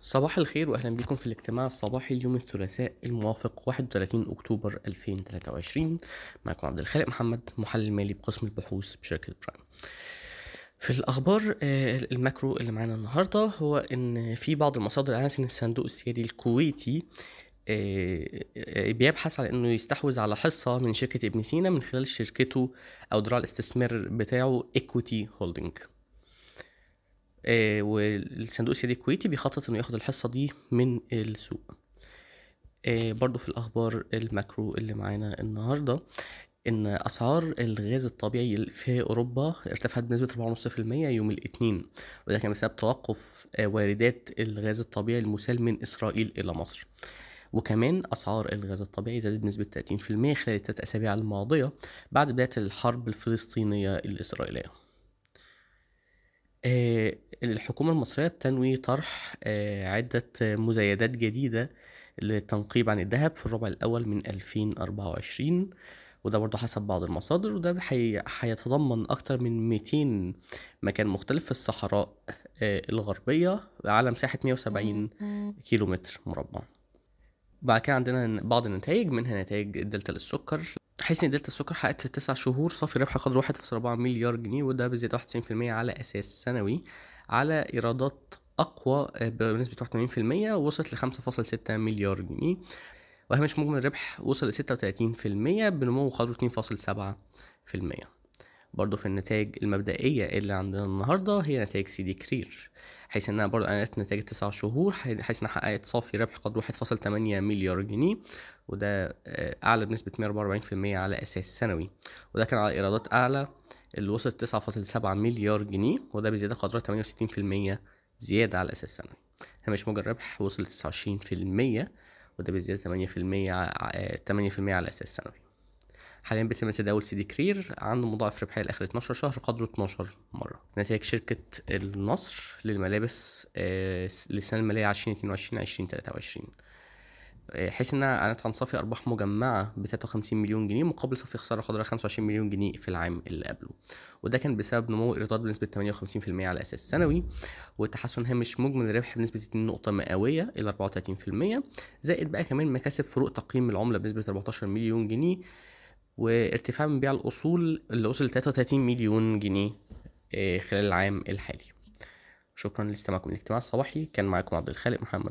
صباح الخير واهلا بكم في الاجتماع الصباحي اليوم الثلاثاء الموافق 31 أكتوبر 2023 معكم عبد الخالق محمد محلل مالي بقسم البحوث بشركة برايم في الأخبار آه، ال macro اللي معانا النهارده هو إن في بعض المصادر اعلنت ان الصندوق السيادي الكويتي آه، آه، بيبحث على إنه يستحوذ على حصة من شركة ابن سينا من خلال شركته أو ذراع الاستثمار بتاعه Equity Holding والصندوق السيادي الكويتي بيخطط إنه ياخد الحصة دي من السوق. آه، برضو في الأخبار الماكرو اللي معانا النهارده إن أسعار الغاز الطبيعي في أوروبا ارتفعت بنسبة 4.5% يوم الاثنين وده كان بسبب توقف آه، واردات الغاز الطبيعي المسال من إسرائيل إلى مصر. وكمان أسعار الغاز الطبيعي زادت بنسبة 30% خلال الثلاث أسابيع الماضية بعد بداية الحرب الفلسطينية الإسرائيلية. آه، الحكومة المصرية بتنوي طرح آه، عدة مزايدات جديدة للتنقيب عن الذهب في الربع الأول من 2024 وده برضه حسب بعض المصادر وده هيتضمن أكتر من 200 مكان مختلف في الصحراء آه، الغربية على مساحة 170 كيلو متر مربع. بعد كده عندنا بعض النتائج منها نتائج الدلتا للسكر. حيث إن دلتا السكر حققت في التسع شهور صافي ربح قدر 1.4 مليار جنيه وده بزيادة 91% على أساس سنوي على إيرادات أقوى بنسبة 81% وصلت ل 5.6 مليار جنيه. وهامش مجمل الربح وصل ل 36% بنمو قدره 2.7% برضه في النتائج المبدئية اللي عندنا النهاردة هي نتائج سيدي كرير حيث إنها برضه أعلنت نتائج التسع شهور حيث إنها حققت صافي ربح قدره 1.8 مليار جنيه وده آه، أعلى بنسبة 144% على أساس سنوي. وده كان على إيرادات أعلى اللي وصلت 9.7 مليار جنيه وده بزيادة قدرها 68% زيادة على أساس سنوي. هامش موجة الربح وصل ل 29% وده بزيادة 8% ع- آه، 8% على أساس سنوي. حاليا بيتم تداول سيدي كرير عنده مضاعف ربحية لآخر 12 شهر قدره 12 مرة. نتائج شركة النصر للملابس آه، للسنة المالية 2022 2023 آه، حيث إنها أعلنت عن صافي أرباح مجمعة ب 53 مليون جنيه مقابل صافي خسارة قدرها 25 مليون جنيه في العام اللي قبله. وده كان بسبب نمو ايرادات بنسبة 58% على أساس سنوي وتحسن هامش مجمل الربح بنسبة 2 نقطة مئوية إلى 34% زائد بقى كمان مكاسب فروق تقييم العملة بنسبة 14 مليون جنيه. وارتفاع من بيع الأصول اللي وصل ل 33 مليون جنيه آه، خلال العام الحالي. شكرا لاستماعكم الاجتماع الصباحي. كان معكم عبد الخالق محمد.